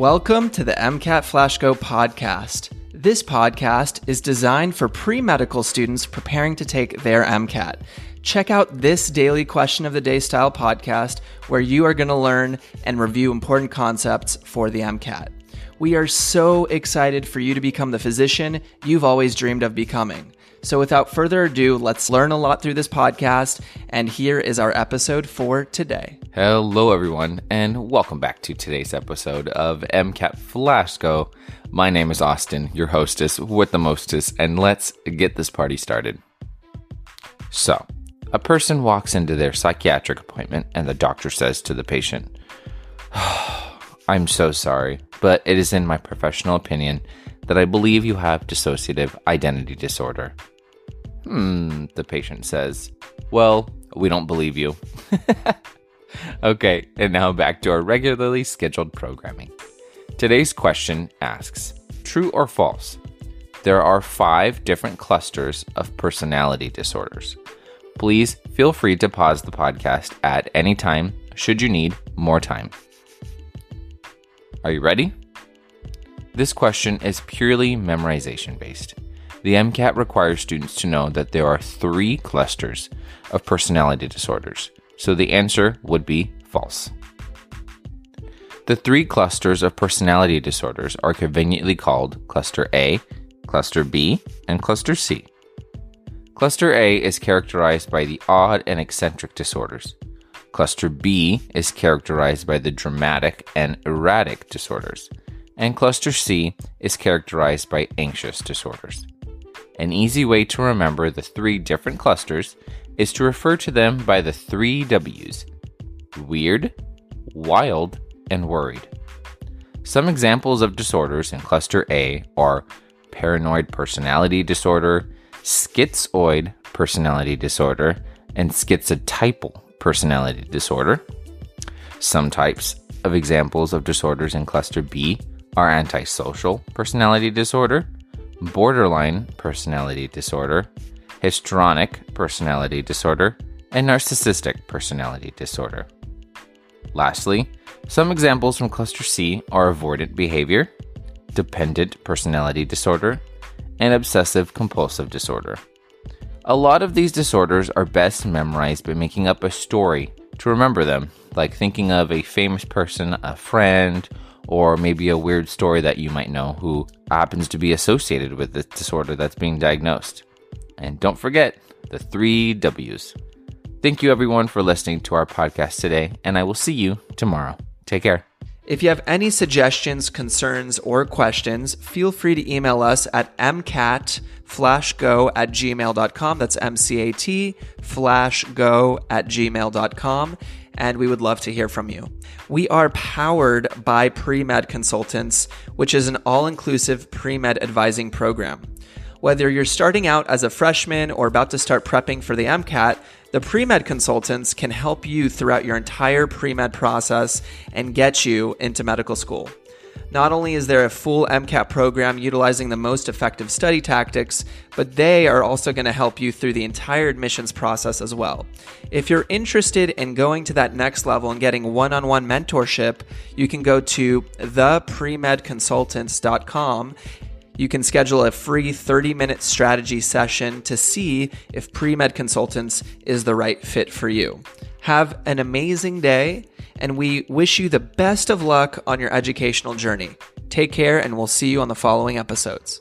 Welcome to the MCAT Flash Go podcast. This podcast is designed for pre medical students preparing to take their MCAT. Check out this daily question of the day style podcast where you are going to learn and review important concepts for the MCAT. We are so excited for you to become the physician you've always dreamed of becoming. So, without further ado, let's learn a lot through this podcast. And here is our episode for today. Hello, everyone, and welcome back to today's episode of MCAT Flash Go. My name is Austin, your hostess with the mostest, and let's get this party started. So, a person walks into their psychiatric appointment, and the doctor says to the patient, I'm so sorry, but it is in my professional opinion that I believe you have dissociative identity disorder. Hmm, the patient says. Well, we don't believe you. okay, and now back to our regularly scheduled programming. Today's question asks True or false? There are five different clusters of personality disorders. Please feel free to pause the podcast at any time should you need more time. Are you ready? This question is purely memorization based. The MCAT requires students to know that there are three clusters of personality disorders, so the answer would be false. The three clusters of personality disorders are conveniently called Cluster A, Cluster B, and Cluster C. Cluster A is characterized by the odd and eccentric disorders. Cluster B is characterized by the dramatic and erratic disorders and cluster C is characterized by anxious disorders. An easy way to remember the three different clusters is to refer to them by the three W's weird, wild, and worried. Some examples of disorders in cluster A are paranoid personality disorder, schizoid personality disorder, and schizotypal personality disorder. Some types of examples of disorders in cluster B are antisocial personality disorder, borderline personality disorder, histrionic personality disorder, and narcissistic personality disorder. Lastly, some examples from Cluster C are avoidant behavior, dependent personality disorder, and obsessive compulsive disorder. A lot of these disorders are best memorized by making up a story to remember them, like thinking of a famous person, a friend, or maybe a weird story that you might know who happens to be associated with the disorder that's being diagnosed. And don't forget the three W's. Thank you, everyone, for listening to our podcast today, and I will see you tomorrow. Take care. If you have any suggestions, concerns, or questions, feel free to email us at mcatflashgo at gmail.com. That's M C A T, flashgo at gmail.com and we would love to hear from you. We are powered by Pre Med Consultants, which is an all inclusive pre med advising program. Whether you're starting out as a freshman or about to start prepping for the MCAT, the pre med consultants can help you throughout your entire pre med process and get you into medical school. Not only is there a full MCAT program utilizing the most effective study tactics, but they are also going to help you through the entire admissions process as well. If you're interested in going to that next level and getting one on one mentorship, you can go to thepremedconsultants.com you can schedule a free 30 minute strategy session to see if Pre Med Consultants is the right fit for you. Have an amazing day and we wish you the best of luck on your educational journey. Take care, and we'll see you on the following episodes.